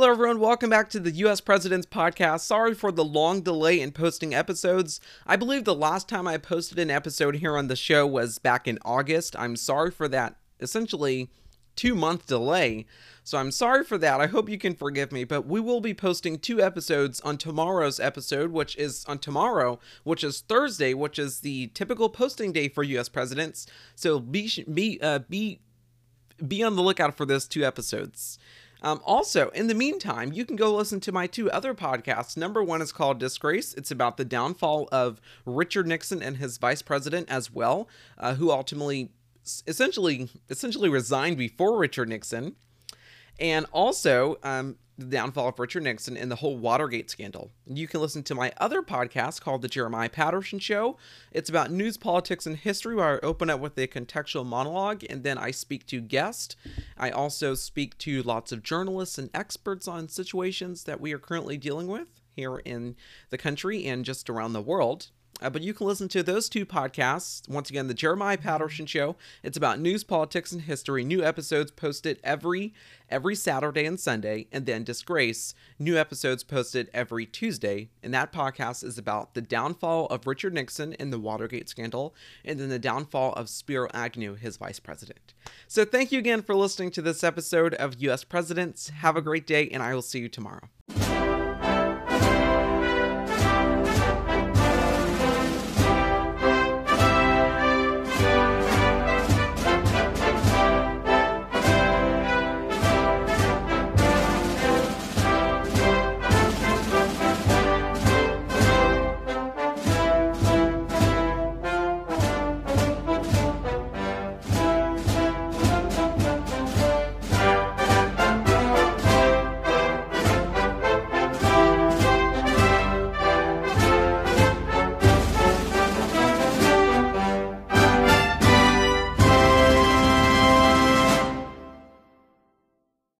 everyone. Welcome back to the US President's Podcast. Sorry for the long delay in posting episodes. I believe the last time I posted an episode here on the show was back in August. I'm sorry for that essentially two month delay. So I'm sorry for that. I hope you can forgive me, but we will be posting two episodes on tomorrow's episode, which is on tomorrow, which is Thursday, which is the typical posting day for US presidents. So be be uh, be be on the lookout for those two episodes. Um, also, in the meantime, you can go listen to my two other podcasts. Number one is called Disgrace. It's about the downfall of Richard Nixon and his vice president as well, uh, who ultimately, essentially, essentially resigned before Richard Nixon and also um, the downfall of Richard Nixon and the whole Watergate scandal. You can listen to my other podcast called The Jeremiah Patterson Show. It's about news, politics, and history, where I open up with a contextual monologue and then I speak to guests. I also speak to lots of journalists and experts on situations that we are currently dealing with here in the country and just around the world. Uh, but you can listen to those two podcasts. Once again, the Jeremiah Patterson Show. It's about news, politics, and history. New episodes posted every every Saturday and Sunday, and then Disgrace. New episodes posted every Tuesday. And that podcast is about the downfall of Richard Nixon in the Watergate scandal, and then the downfall of Spiro Agnew, his vice president. So thank you again for listening to this episode of U.S. Presidents. Have a great day, and I will see you tomorrow.